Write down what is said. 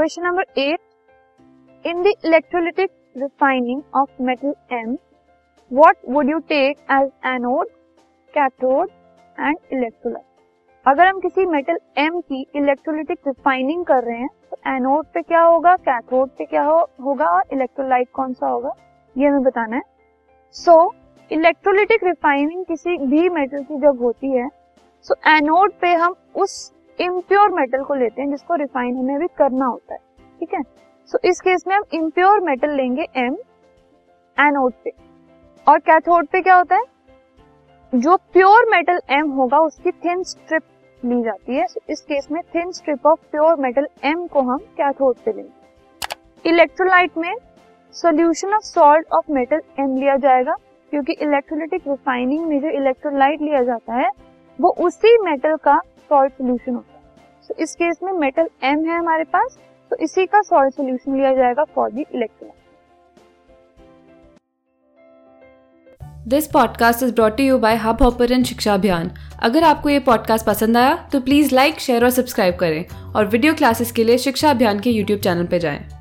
Question number eight in the electrolytic refining of metal M what would you take as anode cathode and electrolyte अगर हम किसी metal M की electrolytic refining कर रहे हैं तो एनोड पे क्या होगा कैथोड पे क्या हो, होगा और इलेक्ट्रोलाइट कौन सा होगा ये हमें बताना है। सो इलेक्ट्रोलिटिक रिफाइनिंग किसी भी मेटल की जब होती है सो so एनोड पे हम उस इम्प्योर मेटल को लेते हैं जिसको रिफाइन हमें भी करना होता है ठीक है? सो so इस केस में हम इम्प्योर मेटल लेंगे एम एनोड पे। और कैथोड पे क्या होता है? जो प्योर मेटल एम होगा उसकी थिन स्ट्रिप ली जाती है। So, इस केस में thin strip of pure metal M को हम कैथोड पे लेंगे। इलेक्ट्रोलाइट में solution of salt of metal M लिया जाएगा क्योंकि इलेक्ट्रोलिटिक रिफाइनिंग में जो इलेक्ट्रोलाइट लिया जाता है वो उसी मेटल का सॉल्ट सोल्यूशन होता है। So, इस केस में मेटल एम है हमारे पास तो इसी का सॉल्ट सोल्यूशन लिया जाएगा for the electrolyte this podcast is brought you by Hubhopper Shiksha Abhiyan अगर आपको ये पॉडकास्ट पसंद आया तो प्लीज़ लाइक शेयर और सब्सक्राइब करें। और वीडियो क्लासेस के लिए शिक्षा अभियान के यूट्यूब चैनल पर जाएँ।